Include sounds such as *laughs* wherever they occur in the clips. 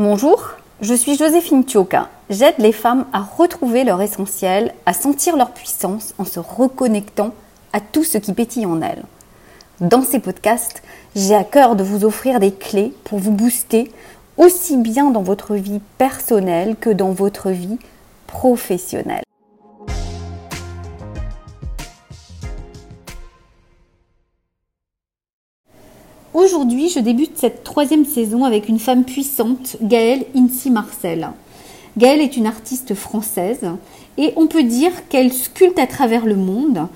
Bonjour, je suis Joséphine Tioka. J'aide les femmes à retrouver leur essentiel, à sentir leur puissance en se reconnectant à tout ce qui pétille en elles. Dans ces podcasts, j'ai à cœur de vous offrir des clés pour vous booster aussi bien dans votre vie personnelle que dans votre vie professionnelle. Aujourd'hui, je débute cette troisième saison avec une femme puissante, Gaëlle Incy Marcel. Gaëlle est une artiste française et on peut dire qu'elle sculpte à travers le monde.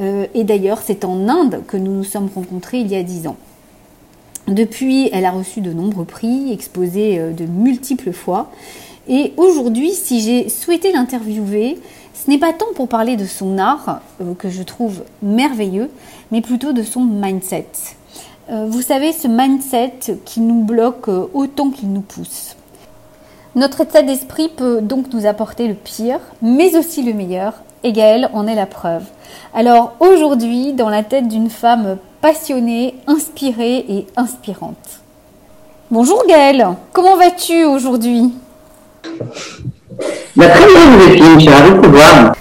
Euh, et d'ailleurs, c'est en Inde que nous nous sommes rencontrés il y a dix ans. Depuis, elle a reçu de nombreux prix, exposé euh, de multiples fois. Et aujourd'hui, si j'ai souhaité l'interviewer, ce n'est pas tant pour parler de son art, euh, que je trouve merveilleux, mais plutôt de son mindset. Euh, vous savez, ce mindset qui nous bloque euh, autant qu'il nous pousse. Notre état d'esprit peut donc nous apporter le pire, mais aussi le meilleur, et Gaëlle en est la preuve. Alors aujourd'hui, dans la tête d'une femme passionnée, inspirée et inspirante. Bonjour Gaëlle, comment vas-tu aujourd'hui? Bah, Très bien, je suis ravie.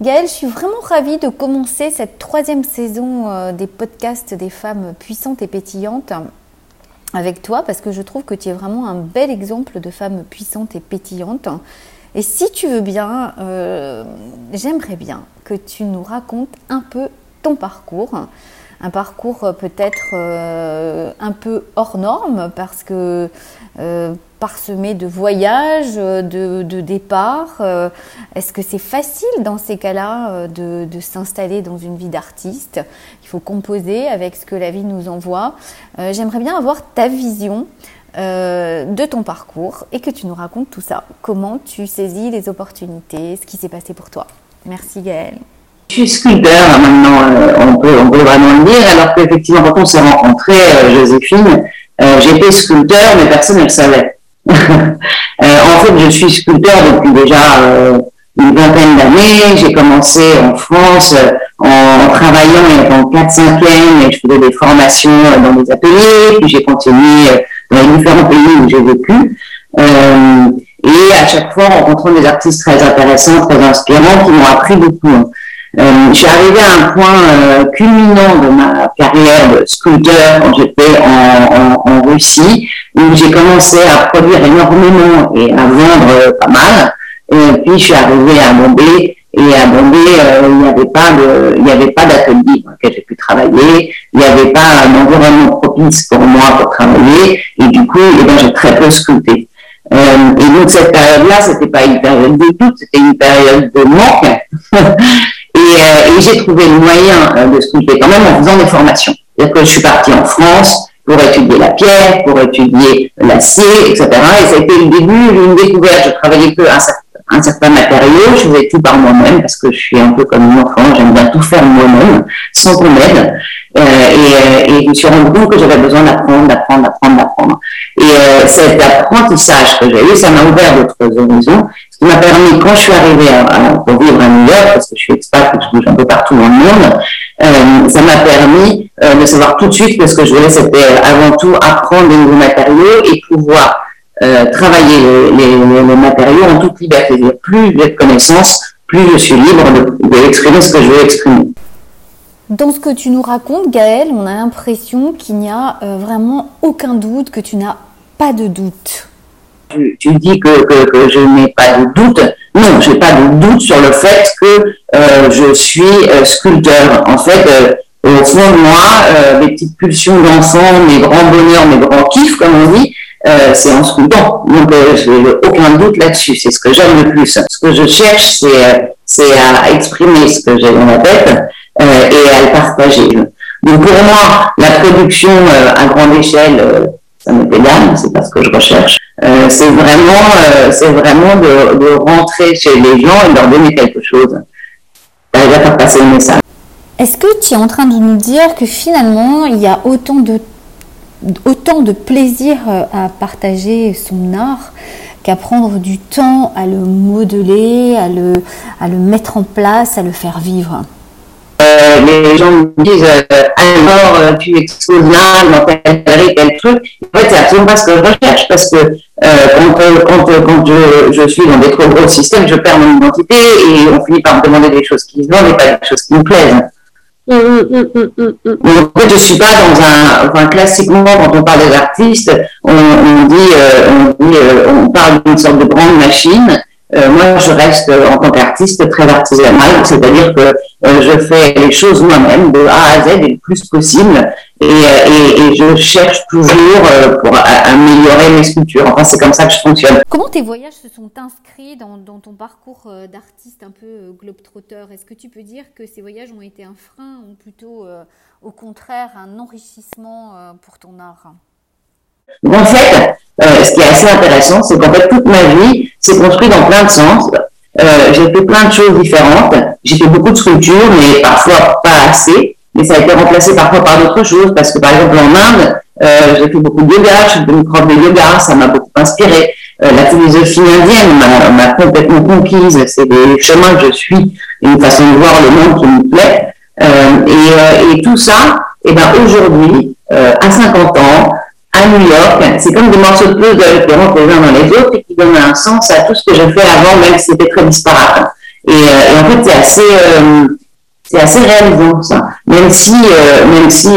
Gaëlle, je suis vraiment ravie de commencer cette troisième saison euh, des podcasts des femmes puissantes et pétillantes avec toi parce que je trouve que tu es vraiment un bel exemple de femme puissante et pétillante. Et si tu veux bien, euh, j'aimerais bien que tu nous racontes un peu ton parcours. Un parcours euh, peut-être un peu hors norme parce que parsemé de voyages, de, départs. Euh, est-ce que c'est facile dans ces cas-là euh, de, s'installer dans une vie d'artiste Il faut composer avec ce que la vie nous envoie? Euh, j'aimerais bien avoir ta vision de ton parcours et que tu nous racontes tout ça. Comment tu saisis les opportunités, ce qui s'est passé pour toi? Merci Gaëlle. Je suis sculpteur hein, maintenant, on, peut, on peut vraiment le dire, alors qu'effectivement quand on s'est rencontrés, Joséphine, j'étais sculpteur, mais personne ne le savait. *laughs* Euh, en fait, je suis sculpteur depuis déjà euh, une vingtaine d'années. J'ai commencé en France euh, en, travaillant en 4-5e et je faisais des formations dans des ateliers. Puis j'ai continué dans les différents pays où j'ai vécu. et à chaque fois, rencontrant des artistes très intéressants, très inspirants, qui m'ont appris beaucoup. Euh, je suis arrivée à un point euh, culminant de ma carrière de sculpteur quand j'étais en, Russie, où j'ai commencé à produire énormément et à vendre euh, pas mal. Et puis je suis arrivée à Bombay et à Bombay, il n'y avait pas de, il n'y avait pas d'atelier dans lequel j'ai pu travailler. Il n'y avait pas un environnement propice pour moi pour travailler. Et du coup, eh ben, j'ai très peu. Euh, et donc cette période-là, c'était pas une période de doute, c'était une période de manque. *laughs* Euh, et, j'ai trouvé le moyen euh, de sculpter quand même en faisant des formations. C'est-à-dire que je suis partie en France pour étudier la pierre, pour étudier l'acier, etc. Et ça a été le début d'une découverte. Je travaillais que un certain, un certain matériau, je faisais tout par moi-même parce que je suis un peu comme un enfant, j'aime bien tout faire moi-même, sans qu'on m'aide. Euh, et, je me suis rendu compte que j'avais besoin d'apprendre, d'apprendre, d'apprendre, d'apprendre. Et cet apprentissage que j'ai eu, ça m'a ouvert d'autres horizons qui m'a permis, quand je suis arrivée à, à, vivre à New York, parce que je suis expat je bouge un peu partout dans le monde, euh, ça m'a permis euh, de savoir tout de suite que ce que je voulais, c'était euh, avant tout apprendre des nouveaux matériaux et pouvoir travailler les, les, les, matériaux en toute liberté. Plus j'ai de connaissances, plus je suis libre d'exprimer de, ce que je veux exprimer. Dans ce que tu nous racontes, Gaëlle, on a l'impression qu'il n'y a vraiment aucun doute, que tu n'as pas de doute. Tu, dis que, que, je n'ai pas de doute. Non, je n'ai pas de doute sur le fait que euh, je suis euh, sculpteur. En fait, euh, au fond de moi, euh, les petites pulsions d'enfant, mes grands bonheurs, mes grands kiffs, comme on dit, c'est en sculptant. Donc, je n'ai aucun doute là-dessus. C'est ce que j'aime le plus. Ce que je cherche, c'est à exprimer ce que j'ai dans la tête et à le partager. Donc, pour moi, la production à grande échelle, ça me pédale, c'est pas ce que je recherche. Euh, c'est vraiment, euh, c'est vraiment de, rentrer chez les gens et de leur donner quelque chose. D'arriver à faire passer le message. Est-ce que tu es en train de nous dire que finalement, il y a autant de, autant de plaisir euh, à partager son art qu'à prendre du temps à le modeler, à le, à le mettre en place, à le faire vivre? Les gens me disent alors tu exposes là dans telle galerie tel truc. En fait, c'est absolument pas ce que je recherche parce que quand, quand, quand je, je, suis dans des trop gros systèmes, je perds mon identité et on finit par me demander des choses qui se vendent et pas des choses qui me plaisent. Mmh, mmh, mmh, en fait, je suis pas dans un, enfin, classiquement, quand on parle des artistes, on, on dit, on, dit on parle d'une sorte de grande machine euh, moi, je reste euh, en tant qu'artiste très artisanal, c'est-à-dire que euh, je fais les choses moi-même de A à Z et le plus possible, et, et, et je cherche toujours pour améliorer mes sculptures. Enfin, c'est comme ça que je fonctionne. Comment tes voyages se sont inscrits dans, dans ton parcours d'artiste un peu globe-trotteur Est-ce que tu peux dire que ces voyages ont été un frein ou plutôt, au contraire, un enrichissement pour ton art? En fait, euh, ce qui est assez intéressant, c'est qu'en fait, toute ma vie s'est construite dans plein de sens. Euh, j'ai fait plein de choses différentes. J'ai fait beaucoup de sculptures, mais parfois pas assez. Mais ça a été remplacé parfois par d'autres choses, parce que par exemple en Inde, euh, j'ai fait beaucoup de yoga, je suis devenue prof de yoga, ça m'a beaucoup inspiré. La philosophie indienne m'a complètement conquise. C'est des chemins que je suis, une façon de voir le monde qui me plaît. Et, et, tout ça, et eh ben aujourd'hui, à 50 ans, à New York. C'est comme des morceaux de puzzle qui rentrent les uns dans les autres et qui donnent un sens à tout ce que j'ai fait avant, même si c'était très disparate. Et, euh, en fait, c'est assez, euh, c'est assez réalisant ça. Même si, euh, même si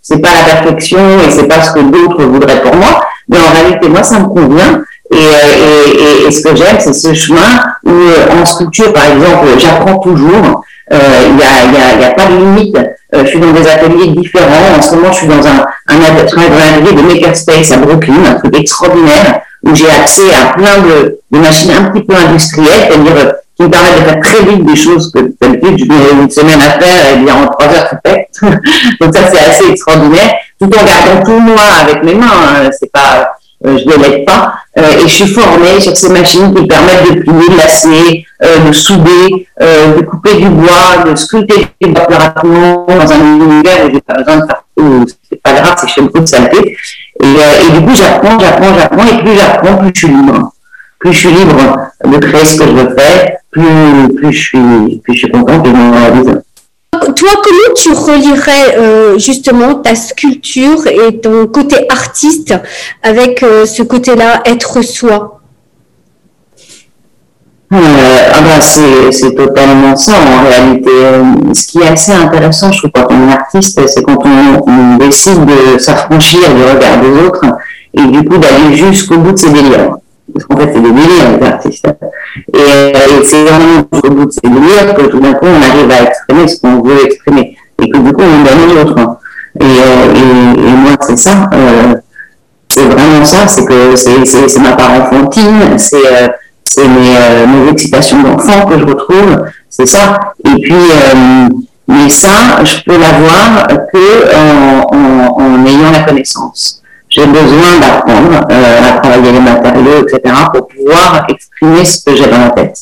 c'est pas la perfection et c'est pas ce que d'autres voudraient pour moi, mais en réalité, moi, ça me convient. Et, et, et, ce que j'aime, c'est ce chemin où, en sculpture, par exemple, j'apprends toujours. Il n'y a, y a, y a pas de limite. je suis dans des ateliers différents. En ce moment, je suis dans un, un atelier de Makerspace à Brooklyn, un truc extraordinaire, où j'ai accès à plein de, de, machines un petit peu industrielles, c'est-à-dire euh, qui me permettent de faire très vite des choses que d'habitude je mets une semaine à faire et bien en trois heures c'est fait. *laughs* Donc ça c'est assez extraordinaire, tout en gardant tout moi avec mes mains. Hein. C'est pas, euh, je ne l'aide pas. Euh, et je suis formée sur ces machines qui permettent de plier, de lasser, euh, de souder, de couper du bois, de sculpter du bois plus rapidement dans un univers où j'ai pas besoin de faire tout. C'est pas grave, c'est chez beaucoup de saleté. Et, et du coup, j'apprends, j'apprends, j'apprends, et plus j'apprends, plus je suis libre. Plus je suis libre de créer ce que je veux faire, plus, plus je suis, plus je suis contente de mon réaliser toi, comment tu relierais euh, justement ta sculpture et ton côté artiste avec euh, ce côté-là, être soi? Euh, ah ben, c'est totalement ça en réalité. Ce qui est assez intéressant, je trouve, quand on est artiste, c'est quand on, décide de s'affranchir du regard des autres et du coup d'aller jusqu'au bout de ses délires. Parce qu'en fait, c'est des délires, les artistes. Et, euh, et c'est vraiment au bout de ces délires que tout d'un coup, on arrive à exprimer ce qu'on veut exprimer. Et que du coup, on donne aux autres. Et, euh, et, et, moi, c'est ça. Euh, c'est vraiment ça. C'est que c'est ma part enfantine. C'est mes, excitations d'enfant que je retrouve. C'est ça. Et puis, mais ça, je peux l'avoir que en ayant la connaissance j'ai besoin d'apprendre euh, à travailler les matériaux, etc., pour pouvoir exprimer ce que j'ai dans la tête.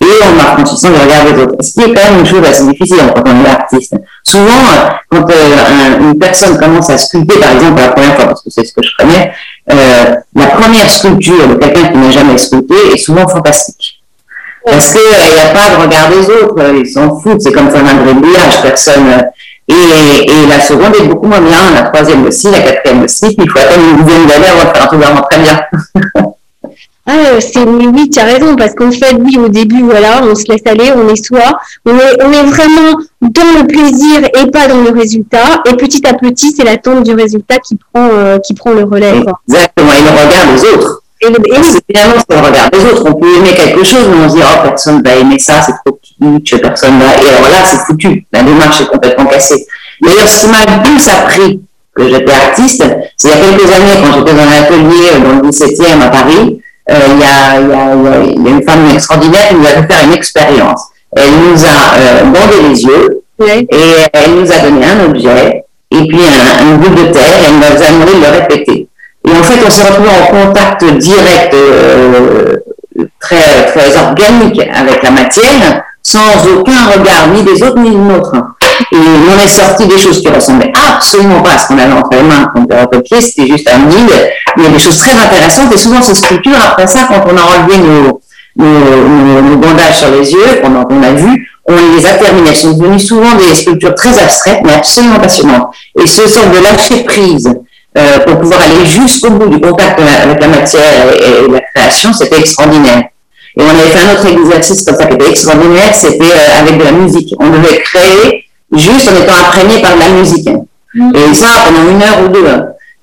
Et en m'affranchissant du regard des autres. Ce qui est quand même une chose assez difficile quand on est artiste. Souvent, euh, quand euh, une personne commence à sculpter, par exemple, la première fois, parce que c'est ce que je connais, euh, la première sculpture de quelqu'un qui n'a jamais sculpté est souvent fantastique. Parce qu'il n'y a pas de regard des autres, ils s'en foutent, c'est comme faire un gribouillage, personne et, et, la seconde est beaucoup moins bien, la troisième aussi, la quatrième aussi. Il faut attendre une dizaine d'années avant de faire un truc vraiment très bien. *laughs* Ah, c'est oui, tu as raison, parce qu'en fait, oui, au début, voilà, on se laisse aller, on est soi, on est, on est vraiment dans le plaisir et pas dans le résultat. Et petit à petit, c'est l'attente du résultat qui prend, euh, qui prend le relais. Exactement, et le regard des autres. Et, le, finalement, c'est le regard des autres. On peut aimer quelque chose, mais on se dit, oh, personne va aimer ça, c'est trop kitsch, personne va. Et alors là, c'est foutu. La démarche est complètement cassée. D'ailleurs, ce qui m'a le plus appris que j'étais artiste, c'est il y a quelques années, quand j'étais dans un atelier euh, dans le 17e à Paris, euh, il, y a, il, y a, il, y a, une femme extraordinaire qui nous a fait faire une expérience. Elle nous a euh, bandé les yeux et elle nous a donné un objet et puis un, un bout de terre et elle nous a demandé de le répéter. Et en fait, on s'est retrouvé en contact direct, euh, très, très organique avec la matière, sans aucun regard ni des autres ni des nôtres. Et on est sorti des choses qui ressemblaient absolument pas à ce qu'on avait entre les mains quand on copier, c'était juste un vide. Il y a des choses très intéressantes et souvent ces sculptures, après ça, quand on a enlevé nos, nos, nos, bandages sur les yeux, qu'on a, a vu, on les a terminées. Elles sont devenues souvent des sculptures très abstraites, mais absolument passionnantes. Et ce sort de lâcher prise euh, pour pouvoir aller jusqu'au bout du contact avec la matière et, la création, c'était extraordinaire. Et on avait fait un autre exercice comme ça qui était extraordinaire, c'était euh, avec de la musique. On devait créer juste en étant imprégné par de la musique. Mm. Et ça pendant une heure ou deux.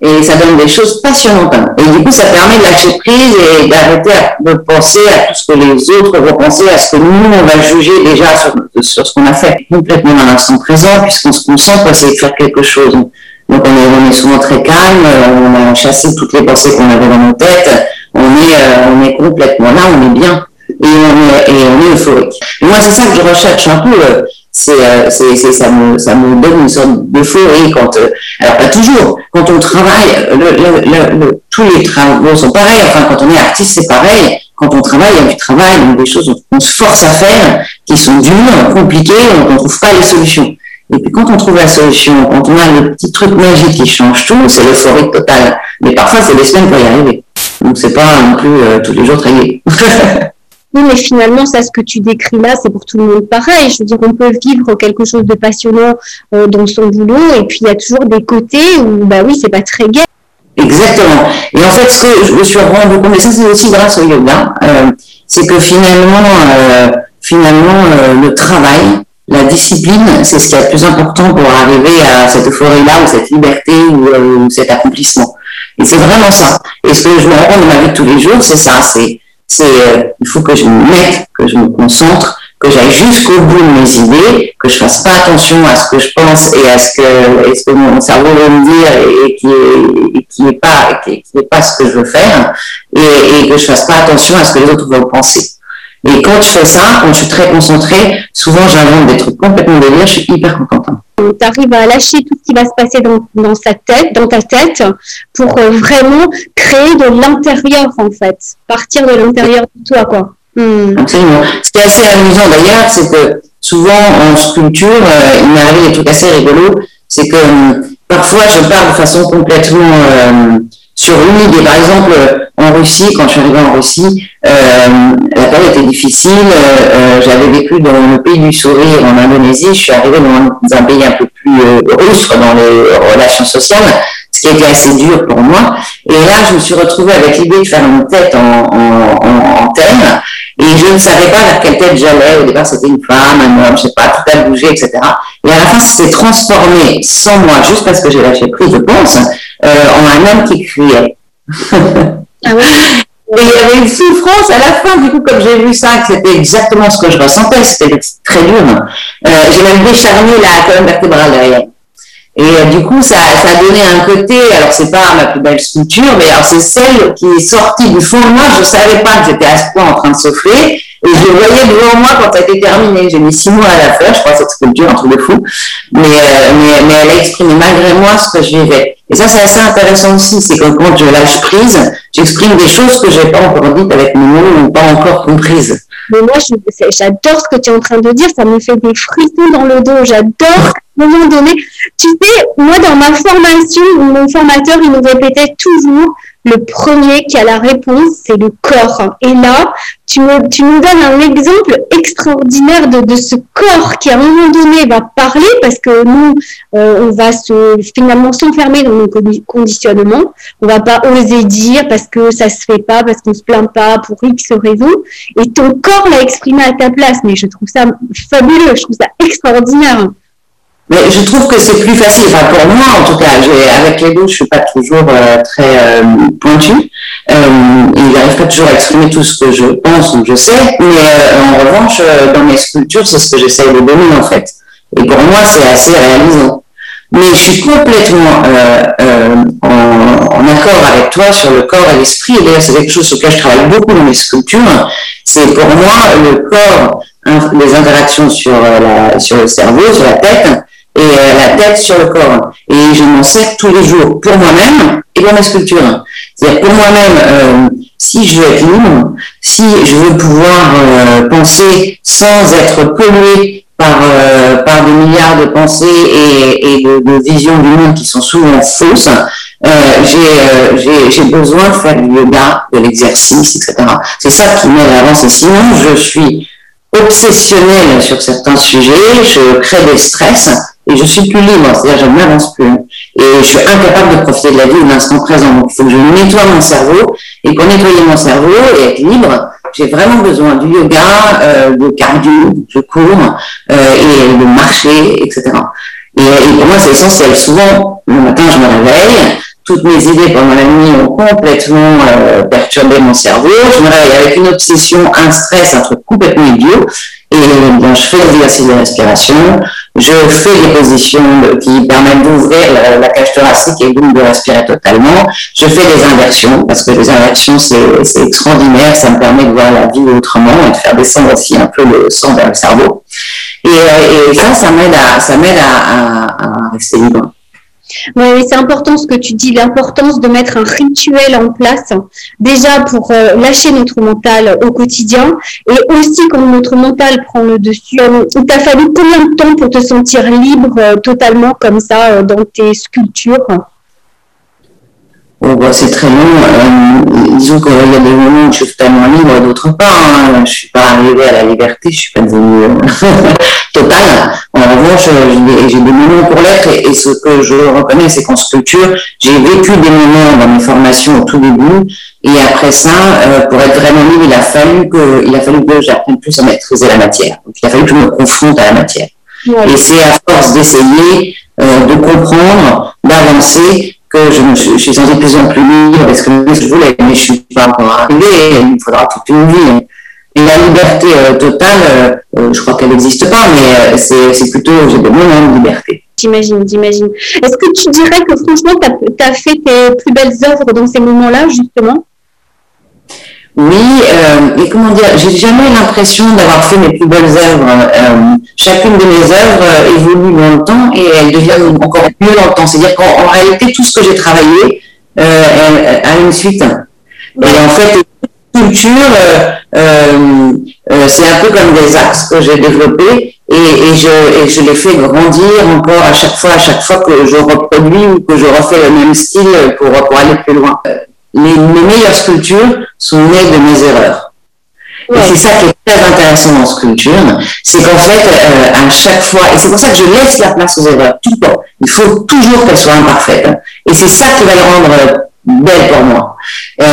Et ça donne des choses passionnantes. Et du coup, ça permet de lâcher prise et d'arrêter de penser à tout ce que les autres vont penser, à ce que nous, on va juger déjà sur, sur ce qu'on a fait. Complètement dans l'instant présent, puisqu'on se concentre pour essayer de faire quelque chose. Donc, on est, on est souvent très calme, on a chassé toutes les pensées qu'on avait dans nos têtes, on est, euh, on est complètement là, on est bien. Et on est, et on est euphorique. Et moi, c'est ça que je recherche un peu. Euh, euh, c'est, c'est, ça, me, ça me donne une sorte d'euphorie quand, euh, alors pas toujours, quand on travaille, le, le, tous les travaux sont pareils, enfin quand on est artiste c'est pareil, quand on travaille, il y a du travail, des choses qu'on se force à faire, qui sont dures, compliquées, on ne trouve pas les solutions. Et puis quand on trouve la solution, quand on a le petit truc magique qui change tout, c'est l'euphorie totale. Mais parfois c'est des semaines pour y arriver. Donc c'est pas non plus euh, tous les jours très gai. Oui, mais finalement, ça, ce que tu décris là, c'est pour tout le monde pareil. Je veux dire, on peut vivre quelque chose de passionnant euh, dans son boulot, et puis il y a toujours des côtés où, bah oui, c'est pas très gai. Exactement. Et en fait, ce que je me suis rendu compte, et ça c'est aussi grâce au yoga, euh, c'est que finalement, euh, finalement, le travail, la discipline, c'est ce qui est le plus important pour arriver à cette euphorie-là, ou cette liberté, ou, cet accomplissement. Et c'est vraiment ça. Et ce que je me rends compte dans ma vie de tous les jours, c'est ça. C'est c'est euh, il faut que je me mette, que je me concentre, que j'aille jusqu'au bout de mes idées, que je fasse pas attention à ce que je pense et à ce que, ce que mon cerveau veut me dire et, qui est, qui est pas qui est, pas ce que je veux faire et, et que je fasse pas attention à ce que les autres vont penser. Et quand je fais ça, quand je suis très concentrée, souvent j'invente des trucs complètement délire, je suis hyper contente. Tu arrives à lâcher tout ce qui va se passer dans, dans sa tête, dans ta tête, pour euh, vraiment créer de l'intérieur en fait, partir de l'intérieur de toi quoi. Hmm. Absolument. Ce qui est assez amusant d'ailleurs, c'est que souvent en sculpture, euh, il m'arrive des trucs assez rigolos, c'est que euh, parfois je parle de façon complètement sur une idée. Par exemple, en Russie, quand je suis arrivée en Russie, euh, la période était difficile. Euh, euh, j'avais vécu dans le pays du sourire en Indonésie. Je suis arrivée dans un pays un peu plus rustre dans les relations sociales, ce qui était assez dur pour moi. Et là, je me suis retrouvée avec l'idée de faire une tête en, en, en, thème. Et je ne savais pas vers quelle tête j'allais. Au départ, c'était une femme, un homme, je sais pas, tout a bougé, etc. Et à la fin, c'était transformé, sans moi, juste parce que j'ai lâché prise, je pense, en un homme qui criait. Ah Et il y avait une souffrance à la fin, du coup, comme j'ai vu ça, que c'était exactement ce que je ressentais, c'était très dur. Euh, j'ai même décharné la colonne vertébrale derrière. Et euh, du coup, ça, ça a donné un côté, alors c'est pas ma plus belle sculpture, mais alors c'est celle qui est sortie du fond de moi, je savais pas que j'étais à ce point en train de souffler, et je voyais devant moi quand ça a été terminé. J'ai mis six mois à la faire, je crois, cette sculpture, un truc de fou. Mais, euh, mais, mais elle a exprimé malgré moi ce que je vivais. Et ça, c'est assez intéressant aussi, c'est que quand je lâche prise, j'exprime des choses que j'ai pas encore dites avec mes mots ou pas encore comprises. Mais moi, j'adore ce que tu es en train de dire, ça me fait des frissons dans le dos. J'adore, moment donné. Tu sais, moi, dans ma formation, mon formateur, il nous répétait toujours, le premier qui a la réponse, c'est le corps. Et là, tu, tu nous donnes un exemple extraordinaire de, de, ce corps qui, à un moment donné, va parler parce que nous, euh, on va se, finalement s'enfermer dans nos conditionnements. On va pas oser dire parce que ça se fait pas, parce qu'on se plaint pas pour X raison. Et ton corps l'a exprimé à ta place. Mais je trouve ça fabuleux, je trouve ça extraordinaire. Mais je trouve que c'est plus facile, enfin pour moi en tout cas, avec les deux, je suis pas toujours euh, très euh, pointue, euh, et j'arrive pas toujours à exprimer tout ce que je pense ou je sais, mais euh, en revanche, dans mes sculptures, c'est ce que j'essaie de donner en fait. Et pour moi, c'est assez réalisant. Mais je suis complètement en, en, accord avec toi sur le corps et l'esprit, d'ailleurs c'est quelque chose sur lequel je travaille beaucoup dans mes sculptures, c'est pour moi le corps, les interactions sur, la, sur le cerveau, sur la tête, et euh, la tête sur le corps. Et je m'en sers tous les jours pour moi-même et pour ma sculpture. C'est-à-dire pour moi-même, euh, si je veux être libre, si je veux pouvoir euh, penser sans être pollué par, par des milliards de pensées et, et de, de, visions du monde qui sont souvent fausses, j'ai besoin de faire du yoga, de l'exercice, etc. C'est ça qui m'aide à avancer. Sinon, je suis obsessionnelle sur certains sujets, je crée des stress et je suis plus libre, c'est-à-dire je n'avance plus. Et je suis incapable de profiter de la vie au l'instant présent. Donc il faut que je nettoie mon cerveau. Et pour nettoyer mon cerveau et être libre, j'ai vraiment besoin du yoga, euh, de cardio, de cours, euh, et de marcher, etc. Et, et pour moi, c'est essentiel. Souvent, le matin, je me réveille, toutes mes idées pendant la nuit ont complètement euh, perturbé mon cerveau. Je me réveille avec une obsession, un stress, un truc complètement idiot. Je fais des exercices de respiration, je fais des positions qui permettent d'ouvrir la, cage thoracique et donc de respirer totalement. Je fais des inversions parce que les inversions c'est extraordinaire, ça me permet de voir la vie autrement et de faire descendre aussi un peu le sang vers le cerveau. Et, euh, ça, ça m'aide à, à rester libre. Oui, c'est important ce que tu dis, l'importance de mettre un rituel en place, déjà pour euh, lâcher notre mental au quotidien, et aussi quand notre mental prend le dessus. Euh, il t'a fallu combien de temps pour te sentir libre euh, totalement comme ça dans tes sculptures? Bah, c'est très long. Disons qu'il y a des moments où je suis totalement libre, d'autres pas. Hein. Je suis pas arrivée à la liberté, je suis pas devenue *laughs* totale. Revanche, j'ai des moments pour l'être et, ce que je reconnais, c'est qu'en sculpture, j'ai vécu des moments dans mes formations au tout début et après ça, euh, pour être vraiment libre, il a fallu que, il a fallu que j'apprenne plus à maîtriser la matière. Donc, il a fallu que je me confronte à la matière. Et c'est à force d'essayer, euh, de comprendre, d'avancer, que je, me suis, je suis sentie de plus en plus libre parce que je voulais, mais je suis pas encore arrivée, il me faudra toute une vie. Et la liberté euh, totale, euh, euh, je crois qu'elle n'existe pas, mais c'est plutôt, j'ai des moments de liberté. J'imagine, j'imagine. Est-ce que tu dirais que franchement, tu as, fait tes plus belles œuvres dans ces moments-là, justement? Oui, euh, mais comment dire, j'ai jamais l'impression d'avoir fait mes plus belles œuvres. Euh, chacune de mes œuvres évolue dans le temps et elle devient encore mieux dans le temps. C'est-à-dire qu'en réalité, tout ce que j'ai travaillé euh, a une suite. Et en fait, culture, c'est un peu comme des axes que j'ai développés et, et, je, et je les fais grandir encore à chaque fois, à chaque fois que je reproduis ou que je refais le même style pour, pour aller plus loin les, meilleures sculptures sont nées de mes erreurs. Et c'est ça qui est très intéressant dans sculpture, c'est qu'en fait, euh, à chaque fois, et c'est pour ça que je laisse la place aux erreurs tout le temps. Il faut toujours qu'elles soient imparfaites. Et c'est ça qui va les rendre euh, belles pour moi. Euh,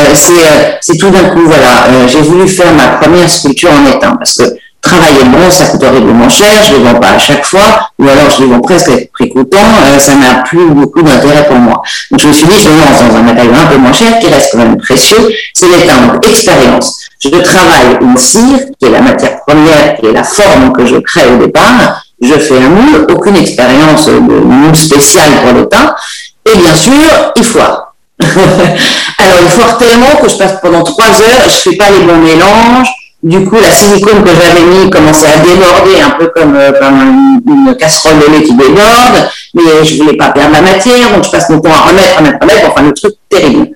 c'est tout d'un coup, voilà, j'ai voulu faire ma première sculpture en étain, parce que travailler bon, ça coûte horriblement cher, je ne les vends pas à chaque fois, ou alors je les vends presque avec prix coûtant, euh, ça n'a plus beaucoup d'intérêt pour moi. Donc je me suis dit, je lance dans un matériau un peu moins cher, qui reste quand même précieux, c'est l'étain, expérience. Je travaille une cire, qui est la matière première, qui est la forme que je crée au départ, je fais un moule, aucune expérience de moule spécial pour l'étain, et bien sûr, il foire. *laughs* alors il tellement que je passe pendant trois heures, je fais pas les bons mélanges, du coup, la silicone que j'avais mis commençait à déborder, un peu comme, euh, une, casserole de lait qui déborde, mais je voulais pas perdre la matière, donc je passe mon temps à remettre, remettre, remettre, enfin le truc terrible.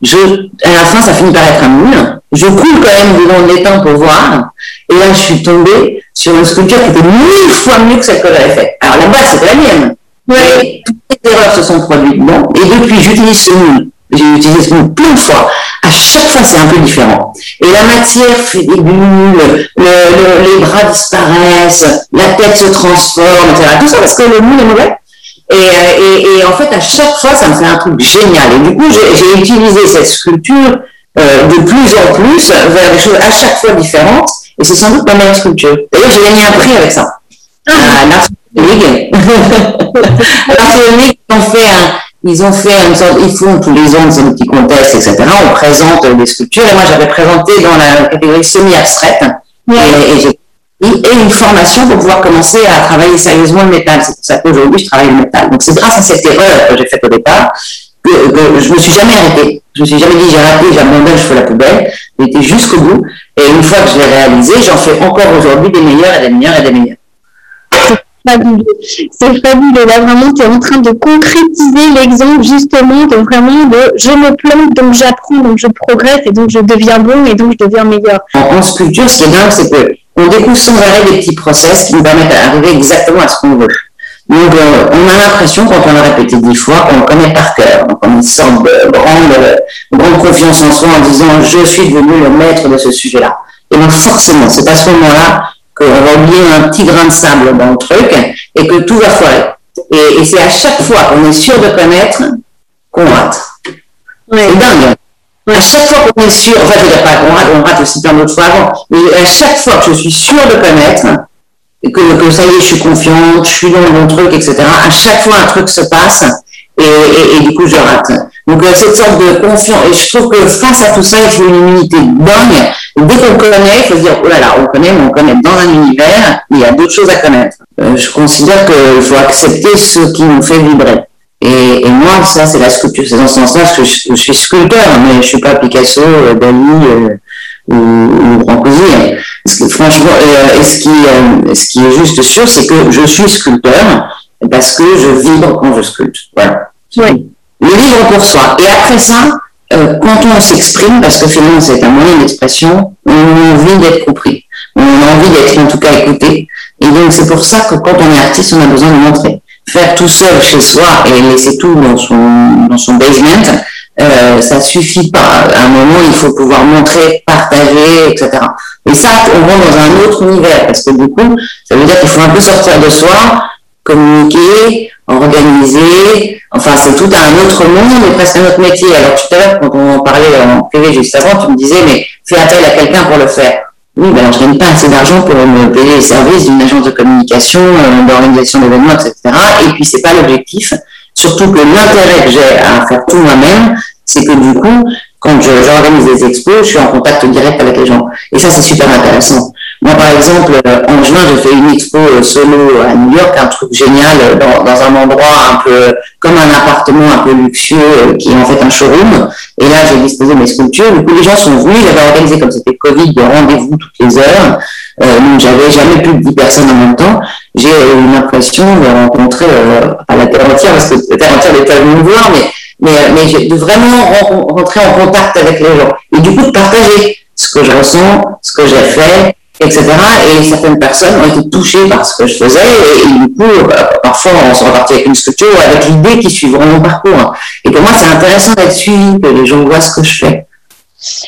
Je, à la fin, ça finit par être un moule. Je coule quand même devant l'étang pour voir, et là, je suis tombée sur une sculpture qui était mille fois mieux que celle que j'avais faite. Alors la base, c'était la mienne. Mais toutes les erreurs se sont produites et depuis, j'utilise ce moule j'ai utilisé ce mot plein de fois. À chaque fois, c'est un peu différent. Et la matière fait des bulles, les bras disparaissent, la tête se transforme, etc. Tout ça parce que le moule est mauvais. Et, et, et, en fait, à chaque fois, ça me fait un truc génial. Et du coup, j'ai utilisé cette sculpture euh, de plus en plus vers des choses à chaque fois différentes. Et c'est sans doute ma meilleure sculpture. D'ailleurs, j'ai gagné un prix avec ça. Ah. À l'Art League. League, on fait un, ils ont fait une sorte, ils font tous les ans dans un petit contexte, etc. On présente des sculptures. Et moi, j'avais présenté dans la catégorie semi-abstraite. Et, une formation pour pouvoir commencer à travailler sérieusement le métal. C'est pour ça qu'aujourd'hui, je travaille le métal. Donc, c'est grâce à cette erreur que j'ai faite au départ que, que je me suis jamais arrêtée. Je me suis jamais dit, j'ai raté, j'abandonne, je fais la poubelle. Été jusqu'au bout. Et une fois que je l'ai réalisé, j'en fais encore aujourd'hui des meilleurs et des meilleurs et des meilleurs fabuleux. C'est fabuleux. Là, vraiment, tu es en train de concrétiser l'exemple, justement, de vraiment de je me plante, donc j'apprends, donc je progresse, et donc je deviens bon, et donc je deviens meilleur. En, sculpture, ce qui est dingue, c'est qu'on découvre sans arrêt des petits process qui nous permettent d'arriver exactement à ce qu'on veut. Donc, euh, on a l'impression, quand on l'a répété dix fois, qu'on le connaît par cœur. Donc, on a une sorte de grande, grande confiance en soi en disant, je suis devenu le maître de ce sujet-là. et donc forcément, c'est à ce moment-là va oublier un petit grain de sable dans le truc et que tout va foirer. Et, c'est à chaque fois qu'on est sûr de connaître qu'on rate. C'est dingue. À chaque fois qu'on est sûr, en fait, je veux dire pas qu'on rate, on rate aussi plein d'autres fois avant, mais à chaque fois que je suis sûr de connaître, que, que ça y est, je suis confiante, je suis dans le bon truc, etc., à chaque fois un truc se passe et, et, et du coup je rate. Donc cette sorte de confiance, et je trouve que face à tout ça, il faut une immunité dingue. Dès qu'on connaît, il faut se dire, oh là là, on connaît, mais on connaît dans un univers, il y a d'autres choses à connaître. Euh, je considère qu'il faut accepter ce qui nous fait vibrer. Et, et moi, ça, c'est la sculpture. C'est dans ce sens-là que je, suis sculpteur, mais je suis pas Picasso, euh, Dali euh, ou, ou Brancusi. Parce que franchement, euh, ce, qui, euh, ce qui est juste sûr, c'est que je suis sculpteur parce que je vibre quand je sculpte. Voilà. Oui. Le vivre pour soi. Et après ça, euh, quand on s'exprime, parce que finalement c'est un moyen d'expression, on a envie d'être compris. On a envie d'être en tout cas écouté. Et donc c'est pour ça que quand on est artiste, on a besoin de montrer. Faire tout seul chez soi et laisser tout dans son, dans son basement, euh, ça suffit pas. À un moment, il faut pouvoir montrer, partager, etc. Et ça, on rentre dans un autre univers, parce que du coup, ça veut dire qu'il faut un peu sortir de soi, communiquer, organiser. Enfin, c'est tout un autre monde et presque un autre métier. Alors tout à l'heure, quand on en parlait en privé juste avant, tu me disais, mais fais appel à quelqu'un pour le faire. Oui, ben alors je gagne pas assez d'argent pour me payer les services d'une agence de communication, euh, d'organisation d'événements, etc. Et puis c'est pas l'objectif. Surtout que l'intérêt que j'ai à faire tout moi-même, c'est que du coup, quand j'organise des expos, je suis en contact direct avec les gens. Et ça, c'est super intéressant. Moi, par exemple, euh, en juin, j'ai fait une expo euh, solo à New York, un truc génial, euh, dans, dans, un endroit un peu comme un appartement un peu luxueux, qui est en fait un showroom. Et là, j'ai disposé mes sculptures. Du coup, les gens sont venus. J'avais organisé, comme c'était Covid, de rendez-vous toutes les heures. Euh, donc, j'avais jamais plus de 10 personnes en même temps. J'ai eu l'impression de rencontrer, euh, à la terre entière, parce que la terre entière n'est pas venue voir, mais, mais, mais de vraiment rentrer en contact avec les gens. Et du coup, de partager ce que je ressens, ce que j'ai fait, etc. Et certaines personnes ont été touchées par ce que je faisais et, du coup, euh, parfois on se repartit avec une structure ou avec l'idée qu'ils suivront mon parcours. Et pour moi, c'est intéressant d'être suivi, que les gens voient ce que je fais.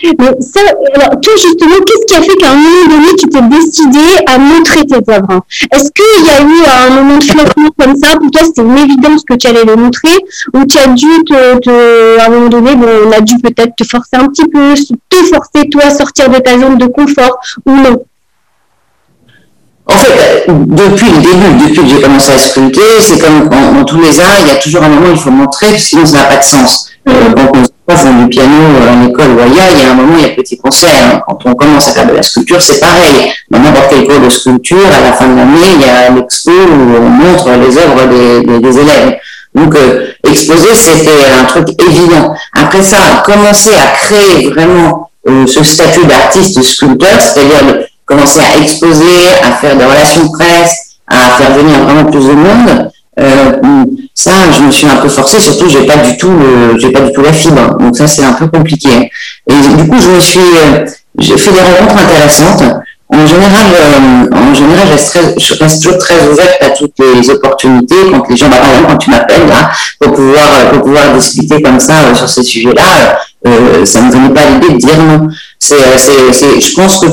Mais ça, alors, toi, justement, qu'est-ce qui a fait qu'à un moment donné, tu t'es décidé à montrer tes œuvres? Est-ce qu'il y a eu un moment de flottement comme ça? Pour toi, c'était une évidence que tu allais les montrer? Ou tu as dû, te, à un moment donné, bon, on a dû peut-être te forcer un petit peu, te forcer, toi, à sortir de ta zone de confort Ou non? En fait, depuis le début, depuis que j'ai commencé à sculpter, c'est comme dans, tous les arts, il y a toujours un moment où il faut montrer, sinon ça n'a pas de sens. Quand on fait du piano en école ou ailleurs, il y a un moment, il y a petit concert. Hein. Quand on commence à faire de la sculpture, c'est pareil. Dans n'importe quel cours de sculpture, à la fin de l'année, il y a l'expo où on montre les œuvres des, des, élèves. Donc, euh, exposer, c'était un truc évident. Après ça, commencer à créer vraiment euh, ce statut d'artiste sculpteur, c'est-à-dire commencer à exposer, à faire des relations presse, à faire venir vraiment plus de monde. Euh, ça, je me suis un peu forcée, surtout j'ai pas du tout j'ai pas du tout la fibre, donc ça c'est un peu compliqué. Et du coup, je me suis, euh, j'ai fait des rencontres intéressantes. En général, euh, en général, je reste, toujours très ouverte à toutes les opportunités. Quand les gens, bah, par exemple, quand tu m'appelles là, pour pouvoir, pour pouvoir discuter comme ça euh, sur ces sujets-là, euh, ça me venait pas l'idée de dire non. C'est, c'est, je pense que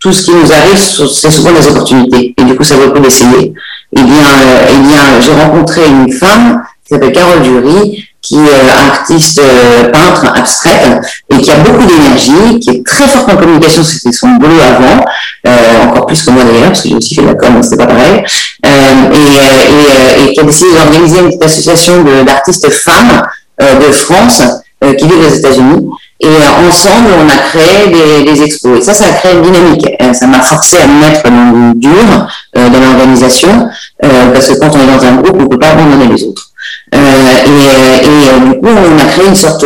tout ce qui nous arrive, c'est souvent des opportunités. Et du coup, ça vaut le coup d'essayer. Eh bien, euh, eh bien, j'ai rencontré une femme qui s'appelle Carole Dury, qui est artiste euh, peintre abstraite et qui a beaucoup d'énergie, qui est très forte en communication, c'était son boulot avant, euh, encore plus que moi d'ailleurs, parce que j'ai aussi fait la com, c'était pas pareil, euh, et, et, qui a décidé d'organiser une petite association d'artistes femmes de France qui vivent aux États-Unis. Et ensemble, on a créé des, des, expos. Et ça, ça a créé une dynamique. ça m'a forcé à me mettre dans le dur, dans l'organisation, parce que quand on est dans un groupe, on ne peut pas abandonner les autres. Euh, et, et euh, du coup, on a créé une sorte,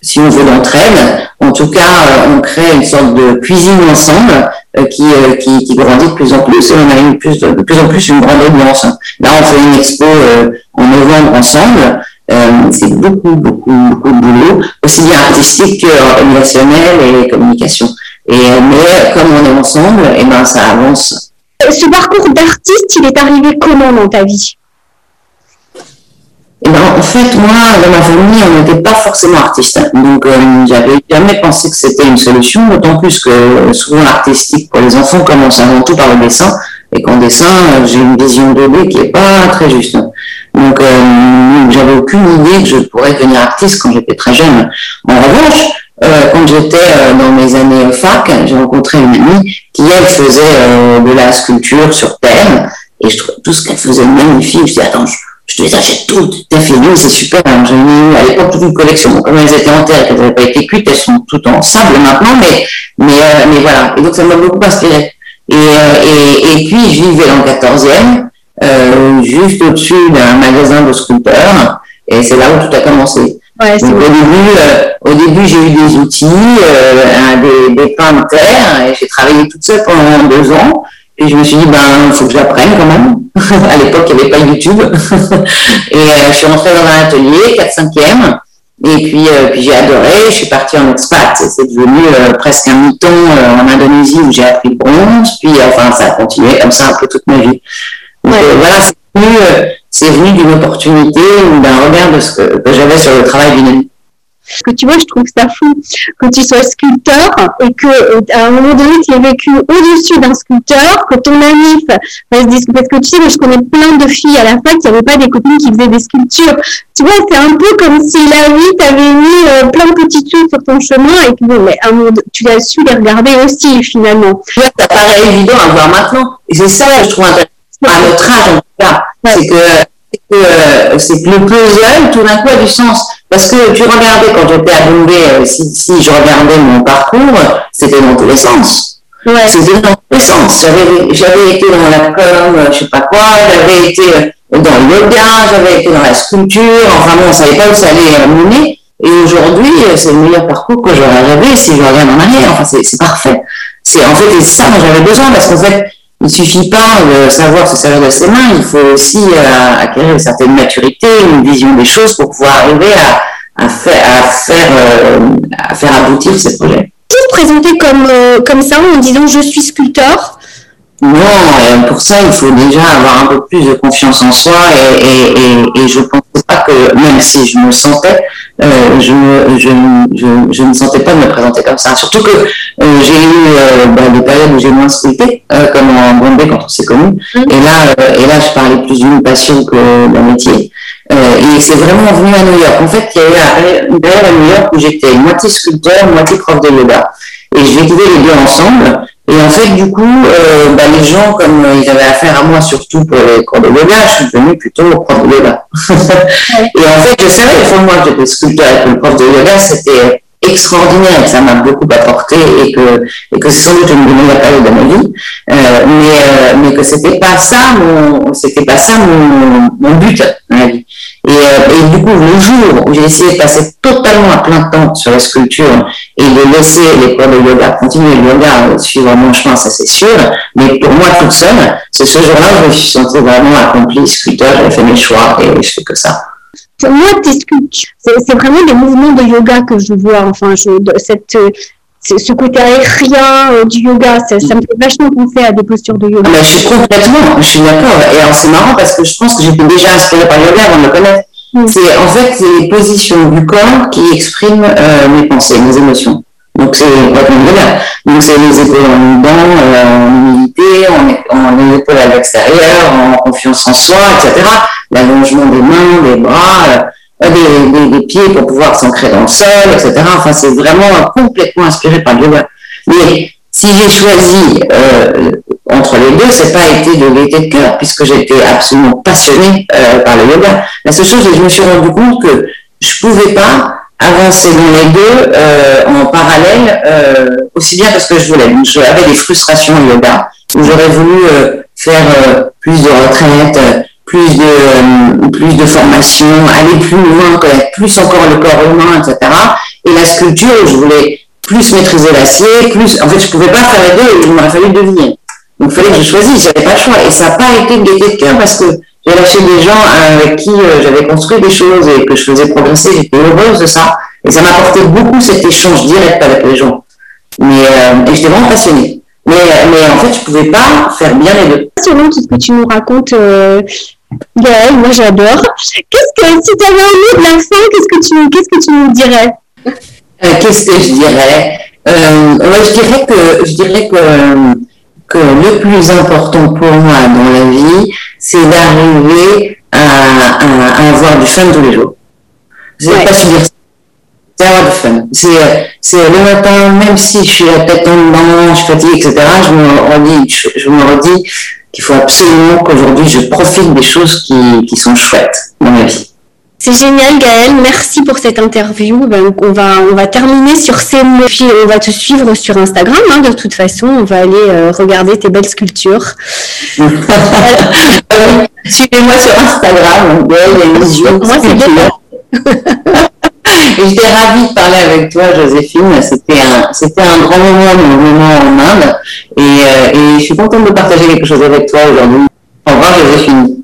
si on veut, d'entraide. En tout cas, on crée une sorte de cuisine ensemble qui, qui, qui, grandit de plus en plus et on a plus, de plus en plus une grande audience. Là, on fait une expo en novembre ensemble. Euh, c'est beaucoup, beaucoup, beaucoup de boulot, aussi bien artistique qu'organisationnel et communication. Et, mais comme on est ensemble, et eh ben, ça avance. Ce parcours d'artiste, il est arrivé comment dans ta vie? Et ben, en fait, moi, dans ma famille, on n'était pas forcément artiste. Donc, euh, j'avais jamais pensé que c'était une solution, d'autant plus que souvent l'artistique pour les enfants commence avant tout par le dessin, et qu'en dessin, j'ai une vision 2D qui est pas très juste. Donc, euh, j'avais aucune idée que je pourrais devenir artiste quand j'étais très jeune. En revanche, euh, quand j'étais euh, dans mes années fac, j'ai rencontré une amie qui, elle, faisait euh, de la sculpture sur terre, et je trouvais tout ce qu'elle faisait magnifique. Je dis, attends, je, je te les achète toutes, t'as fait c'est super. J'ai mis à l'époque toute une collection. Comme elles étaient en terre, qu'elles n'avaient pas été cuites, elles sont toutes en sable maintenant, mais, mais, mais voilà. Et donc, ça m'a beaucoup inspiré. Et, et, et puis, je vivais le 14e, euh, juste au-dessus d'un magasin de sculpteurs. Et c'est là où tout a commencé. Ouais, Donc, au début, euh, au début, j'ai eu des outils, euh, des, des pains de terre, et j'ai travaillé toute seule pendant deux ans. Et je me suis dit, ben, il faut que j'apprenne quand même. *laughs* à l'époque, il n'y avait pas YouTube. *laughs* et euh, je suis rentrée dans un atelier, 4-5e. Et puis, euh, puis j'ai adoré. Je suis partie en expat. C'est devenu euh, presque un mouton en Indonésie où j'ai appris le bronze. Puis, enfin, ça a continué comme ça un peu toute ma vie. Donc, voilà, c'est venu venu d'une opportunité ou d'un regard de ce que, j'avais sur le travail d'une amie. Que tu vois, je trouve ça fou que tu sois sculpteur et que euh, à un moment donné, tu aies vécu au-dessus d'un sculpteur, que ton ami fasse des parce que tu sais, je connais plein de filles à la fac, il n'y avait pas des copines qui faisaient des sculptures. Tu vois, c'est un peu comme si la vie t'avait mis euh, plein de petits trucs sur ton chemin et que bon, mais un monde, tu as su les regarder aussi finalement. Ça paraît évident à voir maintenant. Et c'est ça que je trouve intéressant à notre âge en tout cas. C'est que euh, c'est que le puzzle, tout d'un coup, a du sens. Parce que tu regardais, quand j'étais à Bombay, euh, si, si je regardais mon parcours, c'était dans tous les sens. Ouais. C'était dans tous les sens. J'avais, j'avais été dans la com, euh, je sais pas quoi, j'avais été dans le yoga, j'avais été dans la sculpture, enfin bon, on savait pas où ça allait mener. Et aujourd'hui, c'est le meilleur parcours que j'aurais rêvé si je regarde en arrière. Enfin, c'est, c'est parfait. C'est, en fait, c'est ça dont j'avais besoin parce qu'en fait, ne suffit pas de savoir se servir de ses mains, il faut aussi euh, acquérir une certaine maturité, une vision des choses pour pouvoir arriver à, à, faire, à, faire, euh, à faire aboutir ces projets. Te présenter comme, euh, comme ça en disant je suis sculpteur Non, pour ça il faut déjà avoir un peu plus de confiance en soi et, et, et, et je pense pas que même si je me sentais, euh, je, je, je, je, ne sentais pas de me présenter comme ça. Surtout que euh, j'ai eu euh, bah, des périodes où j'ai moins sculpté, euh, comme en Bombay quand on s'est connus. Mm. Et là, et là, je parlais plus d'une passion que d'un métier. et c'est vraiment venu à New York. En fait, il y a eu une période à New York où j'étais moitié sculpteur, moitié prof de yoga. Et je vécuvais les deux ensemble. Et en fait, du coup, euh, bah, les gens, comme euh, ils avaient affaire à moi, surtout pour les cours de yoga, je suis devenue plutôt prof de yoga. *laughs* et en fait, je savais au fond de moi que j'étais sculpteur et que le prof de yoga, c'était extraordinaire ça m'a beaucoup apporté et que, et que sans doute une des meilleures périodes de ma vie. Euh, mais, euh, mais que c'était pas ça mon, c'était pas ça mon, but dans la vie. Et, euh, et, du coup, le jour où j'ai essayé de passer totalement à plein temps sur la sculpture et de laisser les cours de yoga, continuer le yoga, suivre mon chemin, ça c'est sûr, mais pour moi toute seule, c'est ce jour-là où je me suis sentie vraiment accomplie, sculpteur, j'ai fait mes choix et je fais que ça. Moi, tes sculptures, c'est vraiment des mouvements de yoga que je vois, enfin, je, cette, ce côté aérien euh, du yoga, ça, ça, me fait vachement penser à des postures de yoga. Ah, mais je suis complètement, je suis d'accord. Et c'est marrant parce que je pense que j'étais déjà inspirée par le yoga avant de le connaître. Mm. C'est en fait les positions du corps qui expriment euh, mes pensées, mes émotions. Donc c'est. Donc c'est les épaules en dedans, euh, en humilité, en, en les épaules à l'extérieur, en confiance en soi, etc. L'allongement des mains, des bras des, des, des, pieds pour pouvoir s'ancrer dans le sol, etc. Enfin, c'est vraiment complètement inspiré par le yoga. Mais si j'ai choisi euh, entre les deux, c'est pas été de gaieté de cœur, puisque j'étais absolument passionnée euh, par le yoga. La seule chose, c'est que je me suis rendu compte que je pouvais pas avancer dans les deux euh, en parallèle, euh, aussi bien parce que je voulais. J'avais des frustrations au yoga, j'aurais voulu euh, faire euh, plus de retraite, plus de, euh, plus de formation, aller plus loin, connaître plus encore le corps humain, etc. Et la sculpture, je voulais plus maîtriser l'acier, plus, en fait, je pouvais pas faire les deux, il m'aurait fallu deviner. Donc, il fallait que je choisisse, j'avais pas le choix. Et ça n'a pas été une gaieté de cœur parce que j'ai lâché des gens avec qui euh, j'avais construit des choses et que je faisais progresser, j'étais heureuse de ça. Et ça m'apportait beaucoup cet échange direct avec les gens. Mais, euh, et j'étais vraiment passionnée. Mais, mais en fait, je pouvais pas faire bien les deux. Selon tout ce que tu nous racontes, euh, Gaëlle, moi j'adore. Qu'est-ce que, si tu avais un mot de la fin, qu'est-ce que tu, qu'est-ce que tu nous dirais? Euh, Qu'est-ce que je dirais? Euh, Je dirais que, je dirais que, que le plus important pour moi dans la vie, c'est d'arriver à, à, avoir du fun tous les jours. Je ouais. pas si dire c'est avoir du fun. C'est, c'est le matin, même si je suis la tête en dedans, je suis fatiguée, etc., je me redis, je, je me redis qu'il faut absolument qu'aujourd'hui je profite des choses qui, qui sont chouettes dans ma vie. C'est génial Gaëlle, merci pour cette interview. Ben, on, va, on va terminer sur ces mots. Puis on va te suivre sur Instagram. Hein, de toute façon, on va aller euh, regarder tes belles sculptures. *laughs* Suivez-moi sur Instagram, Gaëlle et Moi, c'est *laughs* j'étais ravie de parler avec toi, Joséphine. C'était un, c'était un grand moment, mon moment en Inde. Et, euh, et je suis contente de partager quelque chose avec toi aujourd'hui. Au revoir, Joséphine.